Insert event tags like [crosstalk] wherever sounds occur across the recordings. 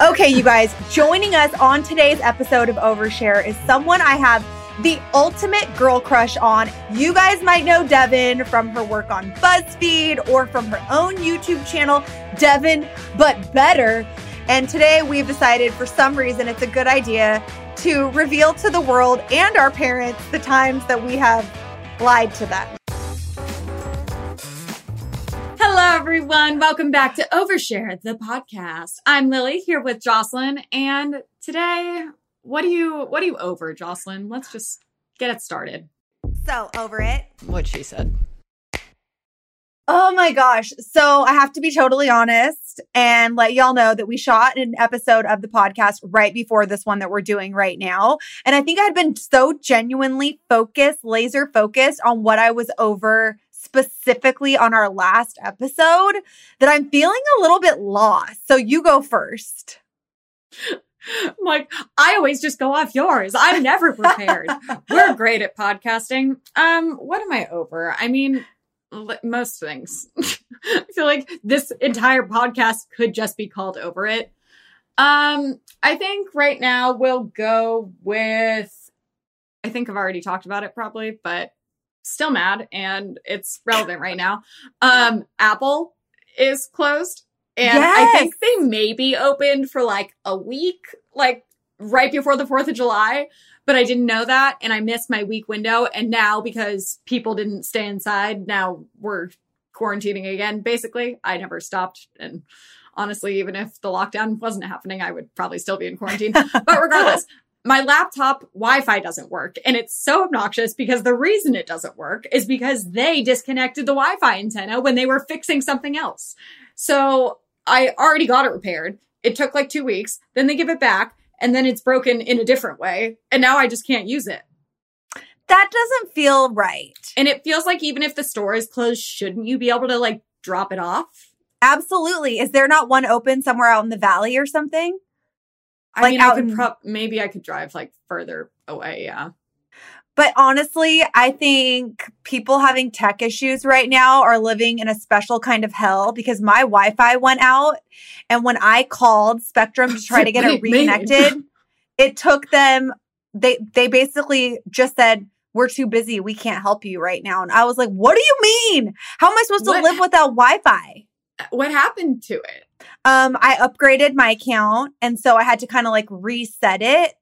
Okay, you guys, joining us on today's episode of Overshare is someone I have the ultimate girl crush on. You guys might know Devin from her work on BuzzFeed or from her own YouTube channel, Devin, but better. And today we've decided for some reason it's a good idea to reveal to the world and our parents the times that we have lied to them. Hello, everyone. Welcome back to Overshare, the podcast. I'm Lily here with Jocelyn, and today, what do you what do you over, Jocelyn? Let's just get it started. So, over it. What she said. Oh my gosh. So I have to be totally honest and let y'all know that we shot an episode of the podcast right before this one that we're doing right now. And I think I'd been so genuinely focused, laser focused on what I was over specifically on our last episode that I'm feeling a little bit lost. So you go first. [laughs] like, I always just go off yours. I'm never prepared. [laughs] We're great at podcasting. Um, what am I over? I mean, most things. [laughs] I feel like this entire podcast could just be called over it. Um, I think right now we'll go with I think I've already talked about it probably, but still mad and it's relevant right now. Um, Apple is closed and Yes. I think they may be opened for like a week, like right before the 4th of July, but I didn't know that and I missed my week window. And now because people didn't stay inside, now we're quarantining again. Basically, I never stopped. And honestly, even if the lockdown wasn't happening, I would probably still be in quarantine. [laughs] but regardless, my laptop Wi-Fi doesn't work and it's so obnoxious because the reason it doesn't work is because they disconnected the Wi-Fi antenna when they were fixing something else. So I already got it repaired. It took like two weeks. Then they give it back and then it's broken in a different way. And now I just can't use it. That doesn't feel right. And it feels like even if the store is closed, shouldn't you be able to like drop it off? Absolutely. Is there not one open somewhere out in the valley or something? I Like mean, I could prob maybe I could drive like further away. Yeah. But honestly, I think people having tech issues right now are living in a special kind of hell because my Wi Fi went out. And when I called Spectrum to try to get it [laughs] reconnected, it took them, they, they basically just said, we're too busy. We can't help you right now. And I was like, what do you mean? How am I supposed to What? live without Wi Fi? What happened to it? um i upgraded my account and so i had to kind of like reset it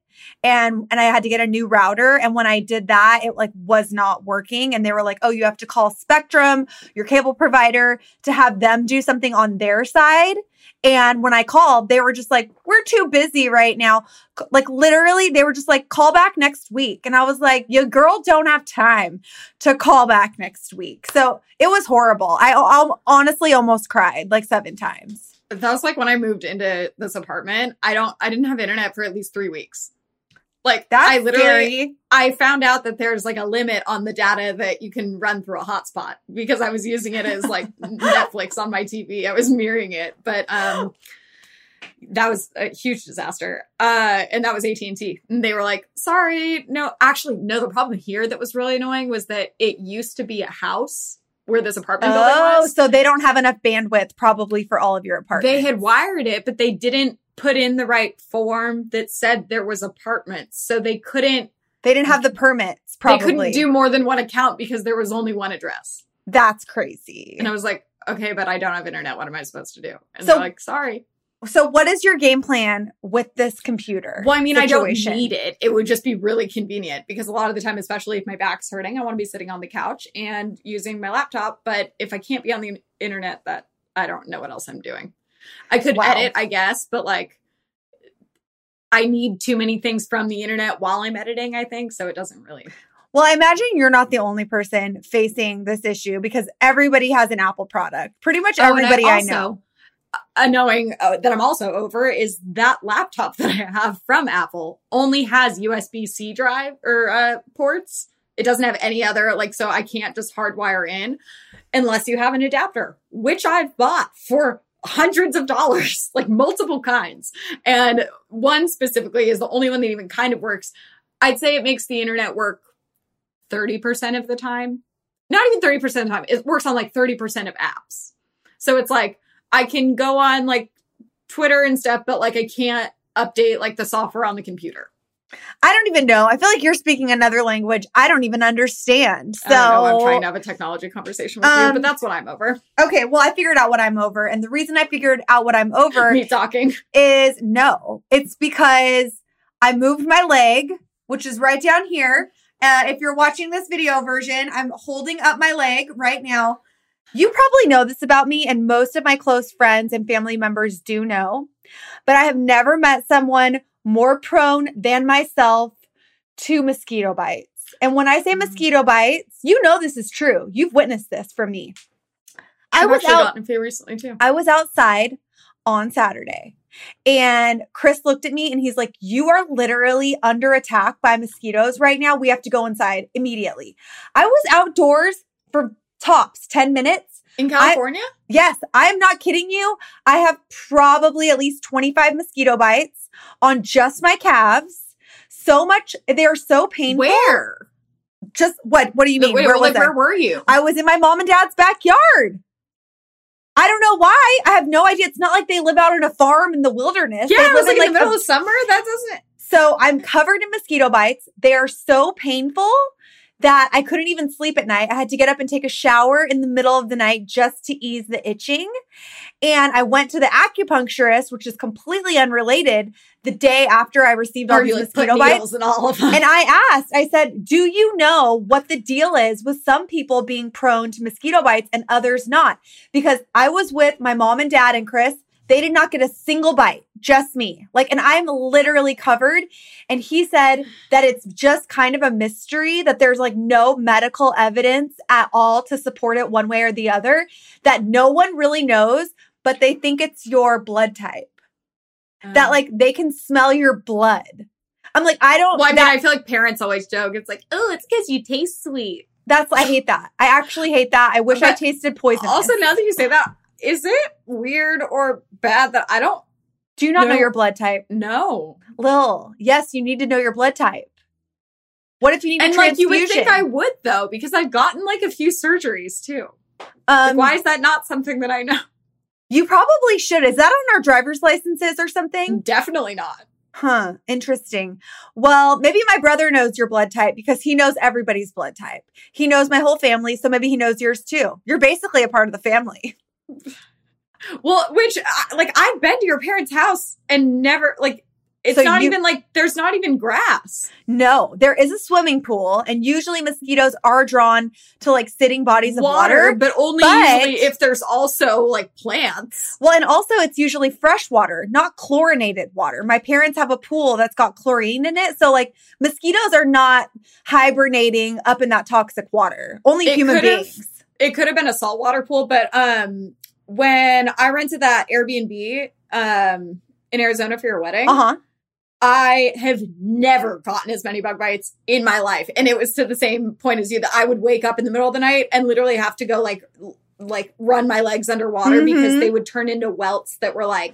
and and i had to get a new router and when i did that it like was not working and they were like oh you have to call spectrum your cable provider to have them do something on their side and when i called they were just like we're too busy right now like literally they were just like call back next week and i was like your girl don't have time to call back next week so it was horrible i, I honestly almost cried like seven times That was like when I moved into this apartment. I don't I didn't have internet for at least three weeks. Like That's I literally scary. I found out that there's like a limit on the data that you can run through a hotspot because I was using it as like [laughs] Netflix on my TV. I was mirroring it. But um that was a huge disaster. Uh and that was AT&T. And they were like, "Sorry, no, actually no, the problem here that was really annoying was that it used to be a house where this apartment building Oh, was. so they don't have enough bandwidth probably for all of your apartments. They had wired it, but they didn't put in the right form that said there was apartments. So they couldn't They didn't have the permits. Probably they couldn't do more than one account because there was only one address. That's crazy. And I was like, okay, but I don't have internet. What am I supposed to do? And So- they're like, sorry. So, what is your game plan with this computer? Well, I mean, situation? I don't need it. It would just be really convenient because a lot of the time, especially if my back's hurting, I want to be sitting on the couch and using my laptop. But if I can't be on the internet, that I don't know what else I'm doing. I could Wow. edit, I guess, but like I need too many things from the internet while I'm editing, I think. So it doesn't really. Well, I imagine you're not the only person facing this issue because everybody has an Apple product. Pretty much Oh, everybody I, also- know. Annoying uh, that I'm also over is that laptop [laughs] that I have from Apple only has USB C drive or uh, ports. It doesn't have any other, like, so I can't just hardwire in unless you have an adapter, which I've bought for hundreds of dollars, [laughs] like multiple kinds. And one specifically is the only one that even kind of works. I'd say it makes the internet work 30% of the time. Not even 30% of the time. It works on like 30% of apps. So it's like I can go on like Twitter and stuff, but like I can't update like the software on the computer. I don't even know. I feel like you're speaking another language I don't even understand. So I don't know. I'm trying to have a technology conversation with you, Um, but that's what I'm over. Okay, well, I figured out what I'm over. And the reason I figured out what I'm over [laughs] Me talking. is no, it's because I moved my leg, which is right down here. Uh, if you're watching this video version, I'm holding up my leg right now. You probably know this about me, and most of my close friends and family members do know, but I have never met someone more prone than myself to mosquito bites. And when I say Mm. mosquito bites, you know this is true. You've witnessed this from me. I I've was out gotten a few recently too. I was outside on Saturday and Chris looked at me and he's like, You are literally under attack by mosquitoes right now. We have to go inside immediately. I was outdoors for tops 10 minutes. In California? Yes, I'm not kidding you. I have probably at least 25 mosquito bites on just my calves. So much, they are so painful. Where? Just what? What do you mean? Wait, where like, was I? where were you? I was in my mom and dad's backyard. I don't know why. I have no idea. It's not like they live out on a farm in the wilderness. yeah, They I live was like in the middle a- of summer. That doesn't. so I'm covered in mosquito bites. They are so painful that I couldn't even sleep at night. I had to get up and take a shower in the middle of the night just to ease the itching. And I went to the acupuncturist, which is completely unrelated, the day after I received all these you like put mosquito bites. in all of them. And I asked, I said, Do you know what the deal is with some people being prone to mosquito bites and others not? Because I was with my mom and dad and Chris. They did not get a single bite, just me. Like, and I'm literally covered. And he said that it's just kind of a mystery that there's like no medical evidence at all to support it one way or the other, that no one really knows, but they think it's your blood type, oh. that like they can smell your blood. I'm like, I don't. Well, I mean, that- I feel like parents always joke. It's like, oh, it's because you taste sweet. That's I hate that. I actually hate that. I wish I tasted poison. Also, now that you say that, is it weird or bad that I don't do you not know No. your blood type, No, Lil? Yes, you need to know your blood type. What if you need And like, you would think I would though, because I've gotten like a few surgeries too. um, Like, why is that not something that I know? You probably should. Is that on our driver's licenses or something? Definitely not. Huh. Interesting. Well, maybe my brother knows your blood type because he knows everybody's blood type. He knows my whole family, so maybe he knows yours too. You're basically a part of the family. Well, which uh, like I've been to your parents' house and never like it's So not you- even like there's not even grass. No, there is a swimming pool, and usually mosquitoes are drawn to like sitting bodies of water. but only but- usually if there's also like plants. Well, and also it's usually fresh water, not chlorinated water. My parents have a pool that's got chlorine in it. So like mosquitoes are not hibernating up in that toxic water. Only It human beings. It could have been a saltwater pool, but um when I rented that Airbnb um in Arizona for your wedding, Uh-huh. I have never gotten as many bug bites in my life. And it was to the same point as you that I would wake up in the middle of the night and literally have to go like like run my legs underwater because Mhm. they would turn into welts that were like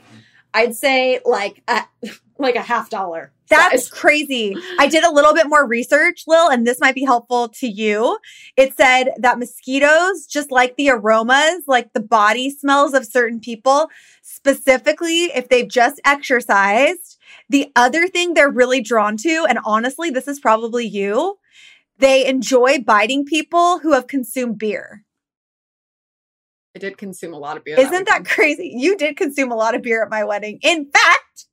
I'd say like a, [laughs] like a half dollar. That's crazy. I did a little bit more research, Lil, and this might be helpful to you. It said that mosquitoes, just like the aromas, like the body smells of certain people, specifically if they've just exercised, the other thing they're really drawn to, and honestly, this is probably you, they enjoy biting people who have consumed beer. I did consume a lot of beer. Isn't that weekend. crazy? You did consume a lot of beer at my wedding. In fact,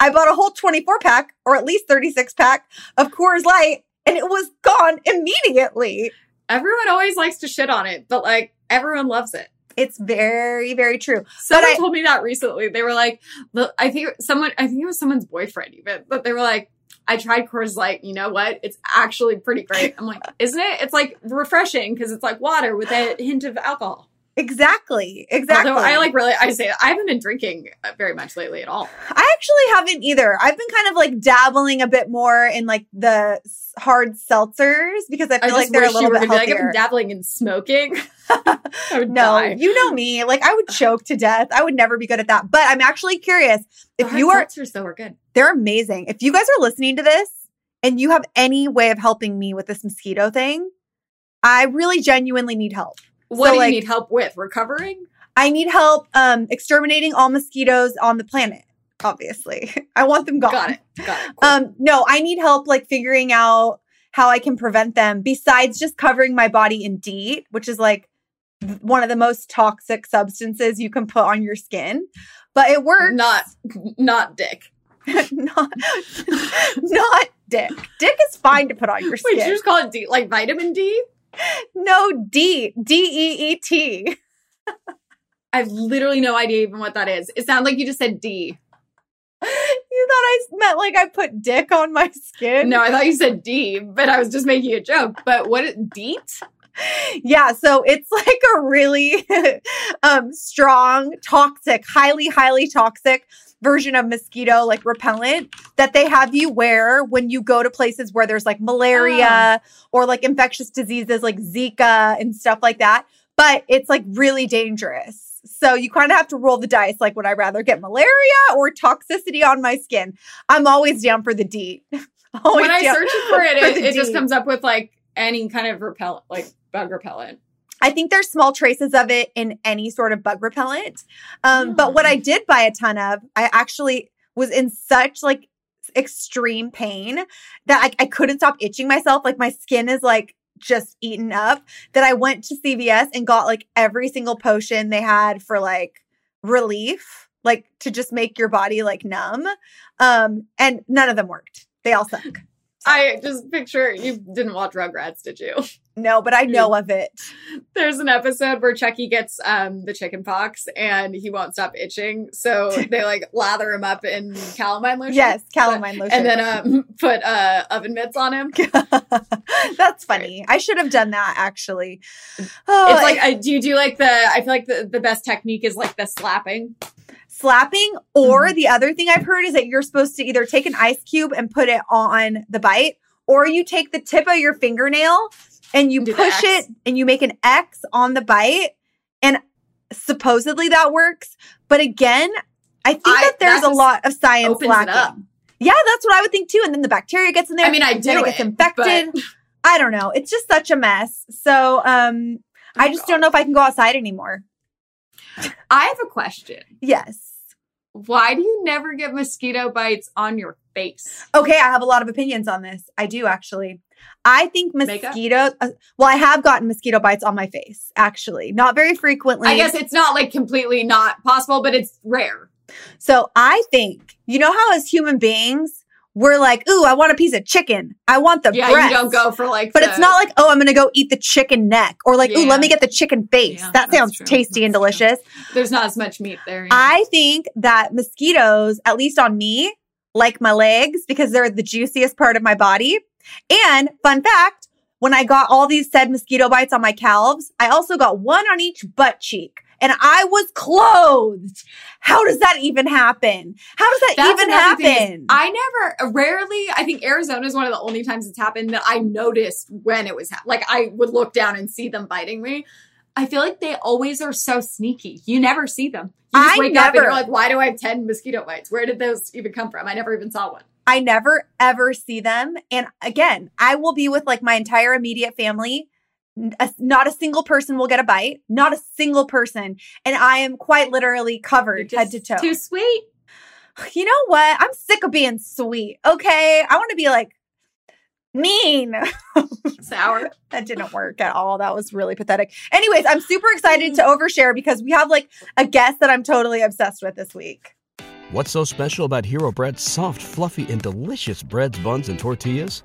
I bought a whole 24 pack or at least 36 pack of Coors Light and it was gone immediately. Everyone always likes to shit on it, but like everyone loves it. It's very, very true. Someone I- told me that recently. They were like, I think someone, I think it was someone's boyfriend even, but they were like, I tried Coors Light. You know what? It's actually pretty great. I'm like, isn't it? It's like refreshing because it's like water with a hint of alcohol. Exactly. Exactly. Although I like really, I say I haven't been drinking uh, very much lately at all. I actually haven't either. I've been kind of like dabbling a bit more in like the hard seltzers because I I feel just like they're a little bit be like, healthier. I'm dabbling in smoking. [laughs] I no, die. you know me. Like I would [laughs] choke to death. I would never be good at that. But I'm actually curious The if hard you are seltzers though are good. they're amazing. If you guys are listening to this and you have any way of helping me with this mosquito thing, I really genuinely need help. What So, do like- you need help with? Recovering? I need help um exterminating all mosquitoes on the planet. Obviously. [laughs] I want them gone. Got it. Got it. Cool. Um no, I need help like figuring out how I can prevent them besides just covering my body in DEET, which is like one of the most toxic substances you can put on your skin. But it works. not, not dick. [laughs] not [laughs] not dick. Dick is fine to put on your skin. did you just call it D? Like vitamin D? No D. D E E T. I have literally no idea even what that is. It sounded like you just said D. You thought I meant like I put dick on my skin? No, I thought you said D, but I was just making a joke. But what is DEET? Yeah, so it's [laughs] like a really [laughs] um strong, toxic, highly, highly toxic version of mosquito like repellent that they have you wear when you go to places where there's like malaria ah. or like infectious diseases like Zika and stuff like that. But it's like really dangerous. So you kind of have to roll the dice. Like, would I rather get malaria or toxicity on my skin? I'm always down for the D. [laughs] when I search for it, for it, it just comes up with like any kind of repellent, like bug repellent. I think there's small traces of it in any sort of bug repellent. Um, But what I did buy a ton of, I actually was in such like extreme pain that I, I couldn't stop itching myself. Like my skin is like just eaten up that I went to CVS and got like every single potion they had for like relief, like to just make your body like numb. Um, and none of them worked. They all suck. I just picture you didn't watch Rugrats, did you? No, but I know of it. There's an episode where Chucky gets um the chicken pox and he won't stop itching. So [laughs] they like lather him up in calamine lotion. Yes, calamine lotion. And then um [laughs] put uh oven mitts on him. [laughs] That's funny. I should have done that actually. Oh, It's like I do you do like the I feel like the, the best technique is like the slapping. Slapping, or Mm-hmm. the other thing I've heard is that you're supposed to either take an ice cube and put it on the bite, or you take the tip of your fingernail and you Do push it and you make an X on the bite. And supposedly that works. But again, I think I- that there's that a lot of science lacking. up. Yeah, that's what I would think too. And then the bacteria gets in there. I mean I do it gets infected. but- I don't know. It's just such a mess. So um I Oh, just don't know if I can go outside anymore. I have a question. Yes. Why do you never get mosquito bites on your face? Okay, I have a lot of opinions on this. I do actually. I think Makeup? mosquito. Uh, well, I have gotten mosquito bites on my face. Actually, not very frequently. I guess it's not like completely not possible, but it's rare. so. I think you know how as human beings we're like, "Ooh, I want a piece of chicken. I want the yeah, breast." you don't go for like But the- it's not like, oh, I'm going to go eat the chicken neck or like, ooh, let me get the chicken face. Yeah, that sounds true. tasty and That's true. delicious. there's not as much meat there. yeah. I think that mosquitoes, at least on me, like my legs because they're the juiciest part of my body. And fun fact, when I got all these said mosquito bites on my calves, I also got one on each butt cheek. And I was clothed. How does that even happen? How does that That's even another thing is happen? I never, rarely, I think Arizona is one of the only times it's happened that I noticed when it was, hap- like I would look down and see them biting me. I feel like they always are so sneaky. You never see them. You just I wake up and never- you're like, why do I have 10 mosquito bites? Where did those even come from? I never even saw one. I never ever see them. And again, I will be with like my entire immediate family. N- a- not a single person will get a bite, not a single person. And I am quite literally You're covered head to toe. Too sweet. [sighs] you know what? I'm sick of being sweet. Okay. I want to be like Mean. [laughs] Sour. that didn't work at all. That was really pathetic. Anyways, I'm super excited to overshare because we have like a guest that I'm totally obsessed with this week. What's so special about Hero Bread's soft, fluffy, and delicious breads, buns, and tortillas?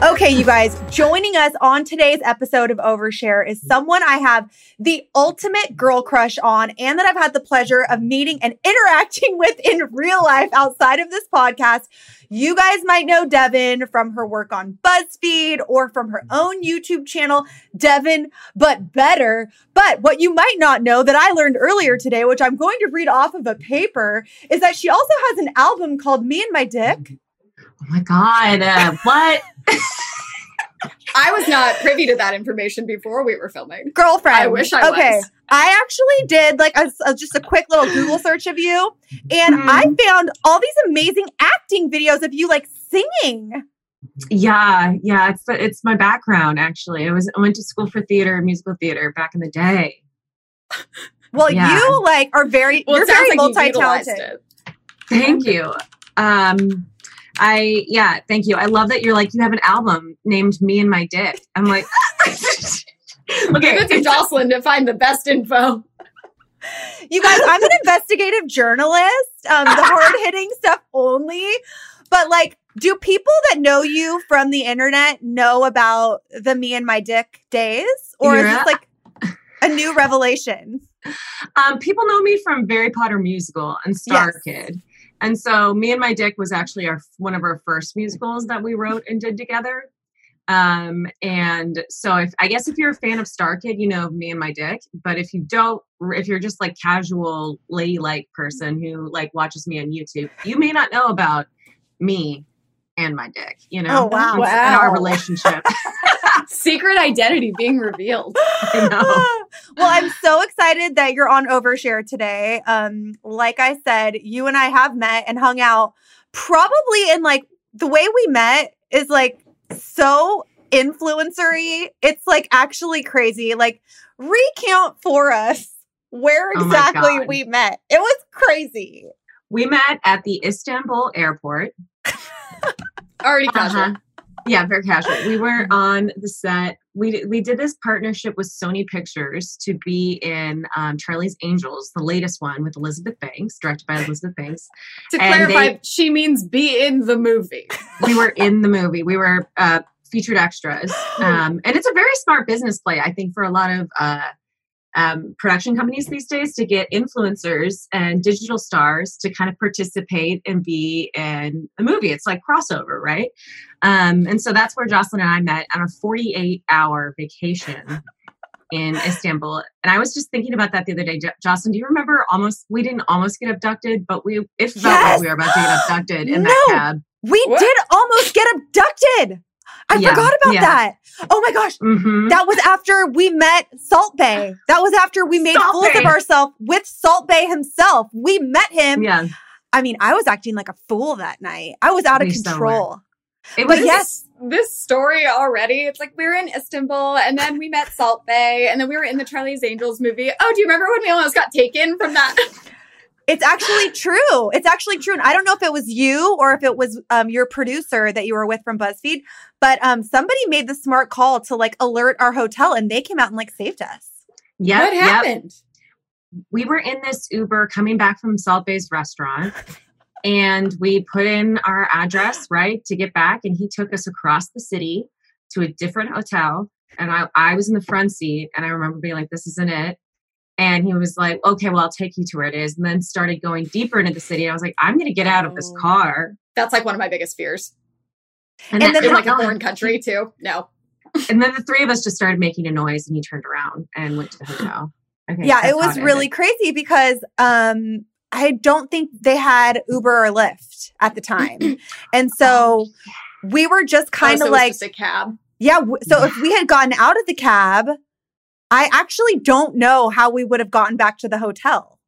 Okay, you guys, joining us on today's episode of Overshare is someone I have the ultimate girl crush on and that I've had the pleasure of meeting and interacting [laughs] with in real life outside of this podcast. You guys might know Devin from her work on BuzzFeed or from her own YouTube channel, Devin, but better. But what you might not know that I learned earlier today, which I'm going to read off of a paper, is that she also has an album called Me and My Dick. Oh my god, uh, what? [laughs] I was not privy to that information before we were filming. girlfriend. I wish I was. okay. was. I actually did like a, a- just a quick little Google search of you, and Mhm. I found all these amazing acting videos of you like singing. yeah, yeah, it's it's my background actually. I was I went to school for theater, musical theater back in the day. Well, Yeah. you like are very Well, you're very like multi talented. it. Thank you. Um I yeah, thank you. I love that you're like you have an album named Me and My Dick. I'm like Give it to Jocelyn to find the best info. You guys, I'm an investigative journalist. Um, the hard [laughs] hitting stuff only, but like. Do people that know you from the internet know about the me and my dick days? Or is Yeah. this like a new revelation? Um, people know me from Harry Potter musical and Star Yes. Kid. And so Me and My Dick was actually our one of our first musicals that we wrote and did together. Um, and so if I guess if you're a fan of StarKid, you know Me and My Dick. But if you don't, if you're just like casual ladylike person who like watches me on YouTube, you may not know about me and my dick, you know? Oh, wow. And our relationship. [laughs] Secret identity being revealed. [laughs] I know. [laughs] well, I'm so excited that you're on Overshare today. Um, like I said, you and I have met and hung out probably in like the way we met is like so influencery. It's like actually crazy. Like recount for us where Oh exactly God. we met. It was crazy. We met at the Istanbul airport. Already casual. Uh-huh. Yeah, very casual. We were on the set. We we did this partnership with Sony Pictures to be in um, Charlie's Angels, the latest one with Elizabeth Banks, directed by Elizabeth Banks. To And clarify, they- she means be in the movie. We were in the movie. We were uh, featured extras, [gasps] um, and it's a very smart business play, I think, for a lot of uh, um, production companies these days to get influencers and digital stars to kind of participate and be in a movie. It's like crossover, right? Um, and so that's where Jocelyn and I met on a 48 hour vacation in Istanbul. And I was just thinking about that the other day. Jo- Jocelyn, do you remember almost, we didn't almost get abducted, but we, it felt Yes! like we were about to get abducted in that cab. We What? did almost get abducted. I Yeah, forgot about yeah. that. Oh my gosh. hmm That was after we met Salt Bae. That was after we made Salt fools Bae. of ourselves with Salt Bae himself. We met him. Yeah. I mean, I was acting like a fool that night. I was out of We were. control. It But was, yes, This story already, it's like we were in Istanbul and then we met Salt Bae and then we were in the Charlie's Angels movie. Oh, do you remember when we almost got taken from that? [laughs] it's actually [gasps] true. It's actually true. And I don't know if it was you or if it was um, your producer that you were with from BuzzFeed, but um, somebody made the smart call to like alert our hotel and they came out and like saved us. Yeah. what yep. happened? we were in this Uber coming back from Salt Bae's restaurant, and we put in our address right to get back, and he took us across the city to a different hotel and I, I was in the front seat and I remember being like, this isn't it. And he was like, okay, well, I'll take you to where it is. And then started going deeper into the city. I was like, I'm going to get out of this Oh. car. That's like one of my biggest fears. And, And then, then In like a and foreign country [laughs] too. No. And then the three of us just started making a noise and he turned around and went to the hotel. Okay, yeah, it was ended. really crazy because um I don't think they had Uber or Lyft at the time. [clears throat] and so we were just kind Oh, so of it was like just a cab. Yeah. w- So if we had gotten out of the cab, I actually don't know how we would have gotten back to the hotel.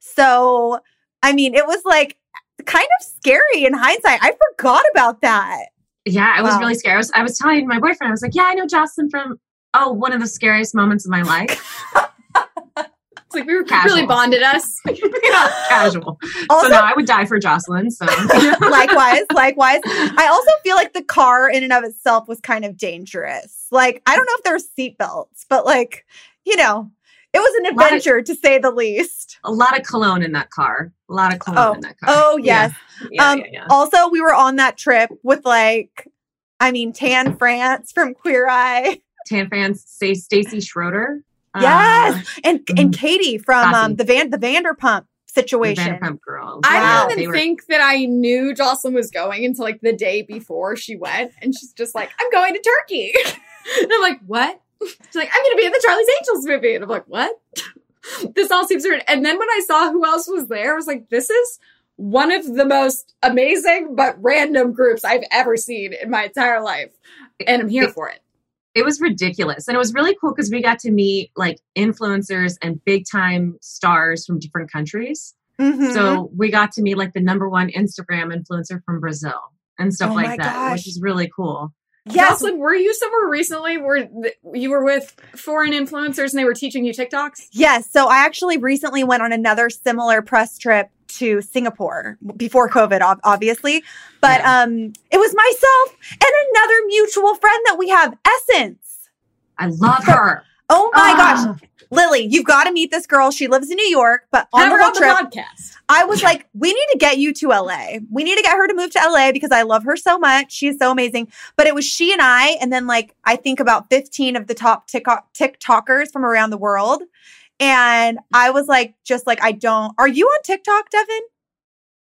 So, I mean, it was like kind of scary in hindsight. I forgot about that. Yeah, I was Wow. really scared. I was, I was telling my boyfriend, I was like, yeah, I know Jocelyn from, oh, one of the scariest moments of my life. [laughs] It's like we were Casual. really bonded us. [laughs] yeah, casual. Also, so no, I would die for Jocelyn. So [laughs] likewise, [laughs] likewise. I also feel like the car in and of itself was kind of dangerous. Like, I don't know if there were seatbelts, but like, you know, it was an Lot of- adventure to say the least. a lot of cologne in that car. A lot of cologne Oh, in that car. Oh, yes. Yeah, yeah, um, yeah, yeah. Also, we were on that trip with like, I mean, Tan France from Queer Eye. Tan France, say Stassi Schroeder. Yes, Uh, and and Mhm. Katie from um, the Van the Vanderpump the situation. Vanderpump girl. I Wow. didn't even were- think that I knew Jocelyn was going until like the day before she went. And she's just like, I'm going to Turkey. [laughs] and I'm like, what? She's like, I'm going to be in the Charlie's Angels movie. And I'm like, what? [laughs] this all seems weird. And then when I saw who else was there, I was like, this is one of the most amazing but random groups I've ever seen in my entire life. And I'm here for it. It was ridiculous and it was really cool because we got to meet like influencers and big time stars from different countries Mhm. so we got to meet like the number one instagram influencer from brazil and stuff Oh like that gosh. which is really cool yes, Jocelyn, were you somewhere recently where you were with foreign influencers and they were teaching you TikToks? yes. So I actually recently went on another similar press trip to Singapore before COVID, obviously, but um, it was myself and another mutual friend that we have, Essence. i love her Oh my Ah. gosh, Lily, you've got to meet this girl. She lives in New York, but on Have the her whole on the trip, podcast. I was like, we need to get you to LA. We need to get her to move to LA because I love her so much. She's so amazing. But it was she and I, and then like I think about 15 of the top TikTok TikTokers from around the world. And I was like, just like, I don't. Are you on TikTok, Devin?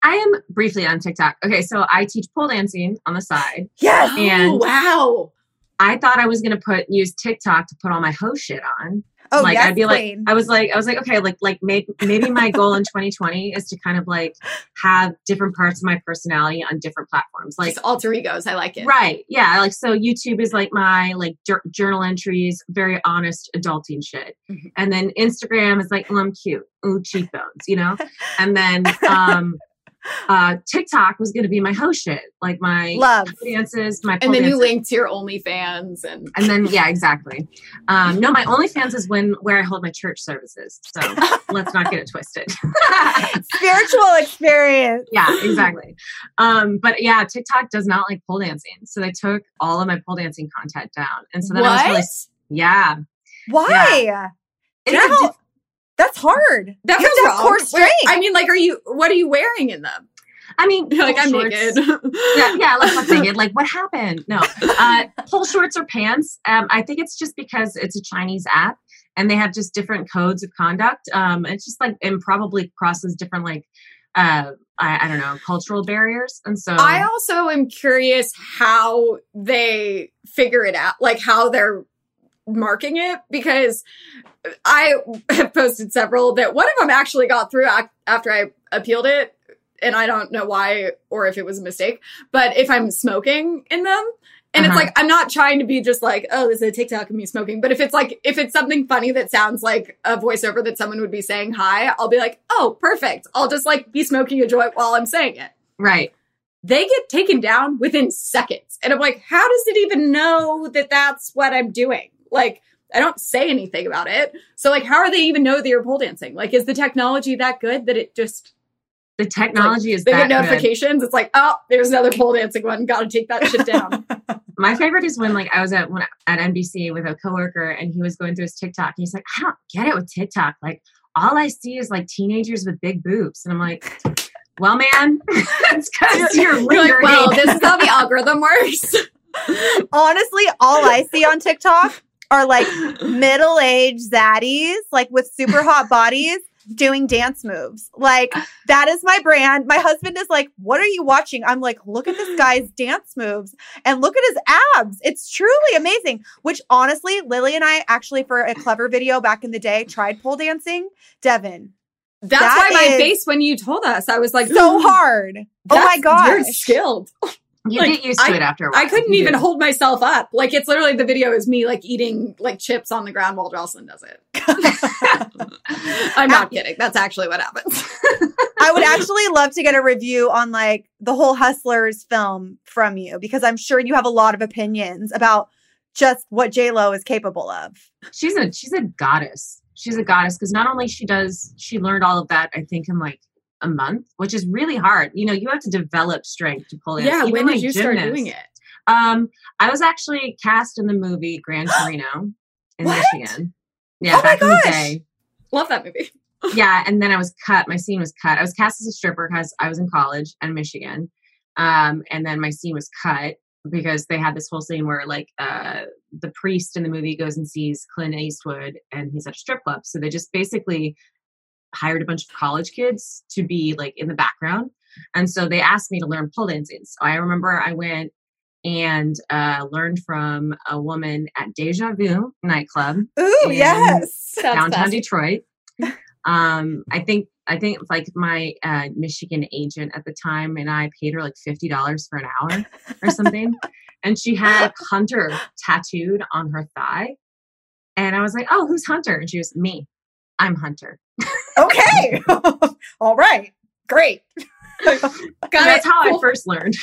i am briefly on tiktok okay so i teach pole dancing on the side Yes. And- oh, wow. i thought i was going to put use tiktok to put all my host shit on Oh, like yes, I'd be queen. like, I was like, I was like, okay, like, like maybe, maybe my goal in 2020 is to kind of like have different parts of my personality on different platforms. Like, Like alter egos. I like it. right, yeah, like so YouTube is like my like jour- journal entries, very honest adulting shit, Mhm. and then Instagram is like, oh, I'm cute, ooh, cheekbones, you know, [laughs] and then um, uh, TikTok was going to be my host shit, like my Love. dances, my And then you dances. link to your OnlyFans and And then yeah, exactly. Um, no, my OnlyFans is when where I hold my church services. So [laughs] let's not get it twisted. [laughs] Spiritual experience. yeah, exactly. Um, but yeah, TikTok does not like pole dancing, so they took all of my pole dancing content down, and so then I was really yeah. Why? It's a how- diff- That's hard. That's, You have feels to have wrong. core Wait, strength. I mean, like, are you? What are you wearing in them? I mean, [laughs] like, I'm shorts- naked. yeah, yeah, like what's naked? [laughs] Like what happened? No, uh, pole shorts or pants. Um, I think it's just because it's a Chinese app and they have just different codes of conduct. Um, it's just like and probably crosses different like uh, I, I don't know cultural barriers, and so I also am curious how they figure it out, like how they're marking it, because I have [laughs] posted several that one of them actually got through after I appealed it, and I don't know why or if it was a mistake. But if I'm smoking in them. And Uh-huh. it's like I'm not trying to be just like, oh, this is a TikTok of me smoking. But if it's like if it's something funny that sounds like a voiceover that someone would be saying hi, I'll be like, oh, perfect. I'll just like be smoking a joint while I'm saying it right. they get taken down within seconds. And I'm like, how does it even know that that's what I'm doing? Like, I don't say anything about it. So, like, how are they even know that you're pole dancing? Like, is the technology that good that it just The technology is they that get good. notifications? It's like, oh, there's another pole dancing one. Got to take that shit down. [laughs] My favorite is when like I was at when, at NBC with a coworker and he was going through his TikTok and he's like, I don't get it with TikTok. Like all I see is like teenagers with big boobs, and I'm like, well, man, [laughs] it's because you're You're like, well, this is how the algorithm works. [laughs] Honestly, all I see on TikTok are like middle aged zaddies, like with super hot bodies doing dance moves. Like that is my brand. My husband is like, "What are you watching?" I'm like, "Look at this guy's dance moves and look at his abs. It's truly amazing." Which honestly, Lily and I actually for a Clevver video back in the day tried pole dancing. Devin, That's That why my face when you told us, I was like, so hard. Oh my god, You're skilled. [laughs] You Like, get used to I- it after a while. I couldn't You even do. hold myself up. Like it's literally the video is me like eating like chips on the ground while Jocelyn does it. [laughs] I'm not kidding. That's actually what happens. I would [laughs] actually love to get a review on like the whole Hustlers film from you because I'm sure you have a lot of opinions about just what J Lo is capable of. she's a she's a goddess. She's a goddess because not only she does she learned all of that I think in like a month, which is really hard. You know, you have to develop strength to pull it. yeah, Even when did you start doing it? Um, I was actually cast in the movie Gran [gasps] Torino in What? Michigan. Yeah, Oh back in the day. Love that movie. [laughs] yeah, and then I was cut. My scene was cut. I was cast as a stripper because I was in college in Michigan, um, and then my scene was cut because they had this whole scene where like uh, the priest in the movie goes and sees Clint Eastwood, and he's at a strip club. So they just basically hired a bunch of college kids to be like in the background, and so they asked me to learn pole dancing. So I remember I went and uh, learned from a woman at Deja Vu nightclub Ooh, yes. downtown Detroit. um, I think I think like my uh, Michigan agent at the time and I paid her like fifty dollars for an hour or something, [laughs] and she had Hunter tattooed on her thigh, and I was like, "Oh, who's Hunter?" And she was me. I'm Hunter. [laughs] Okay. [laughs] All right. Great. [laughs] Got That's it. how I first learned.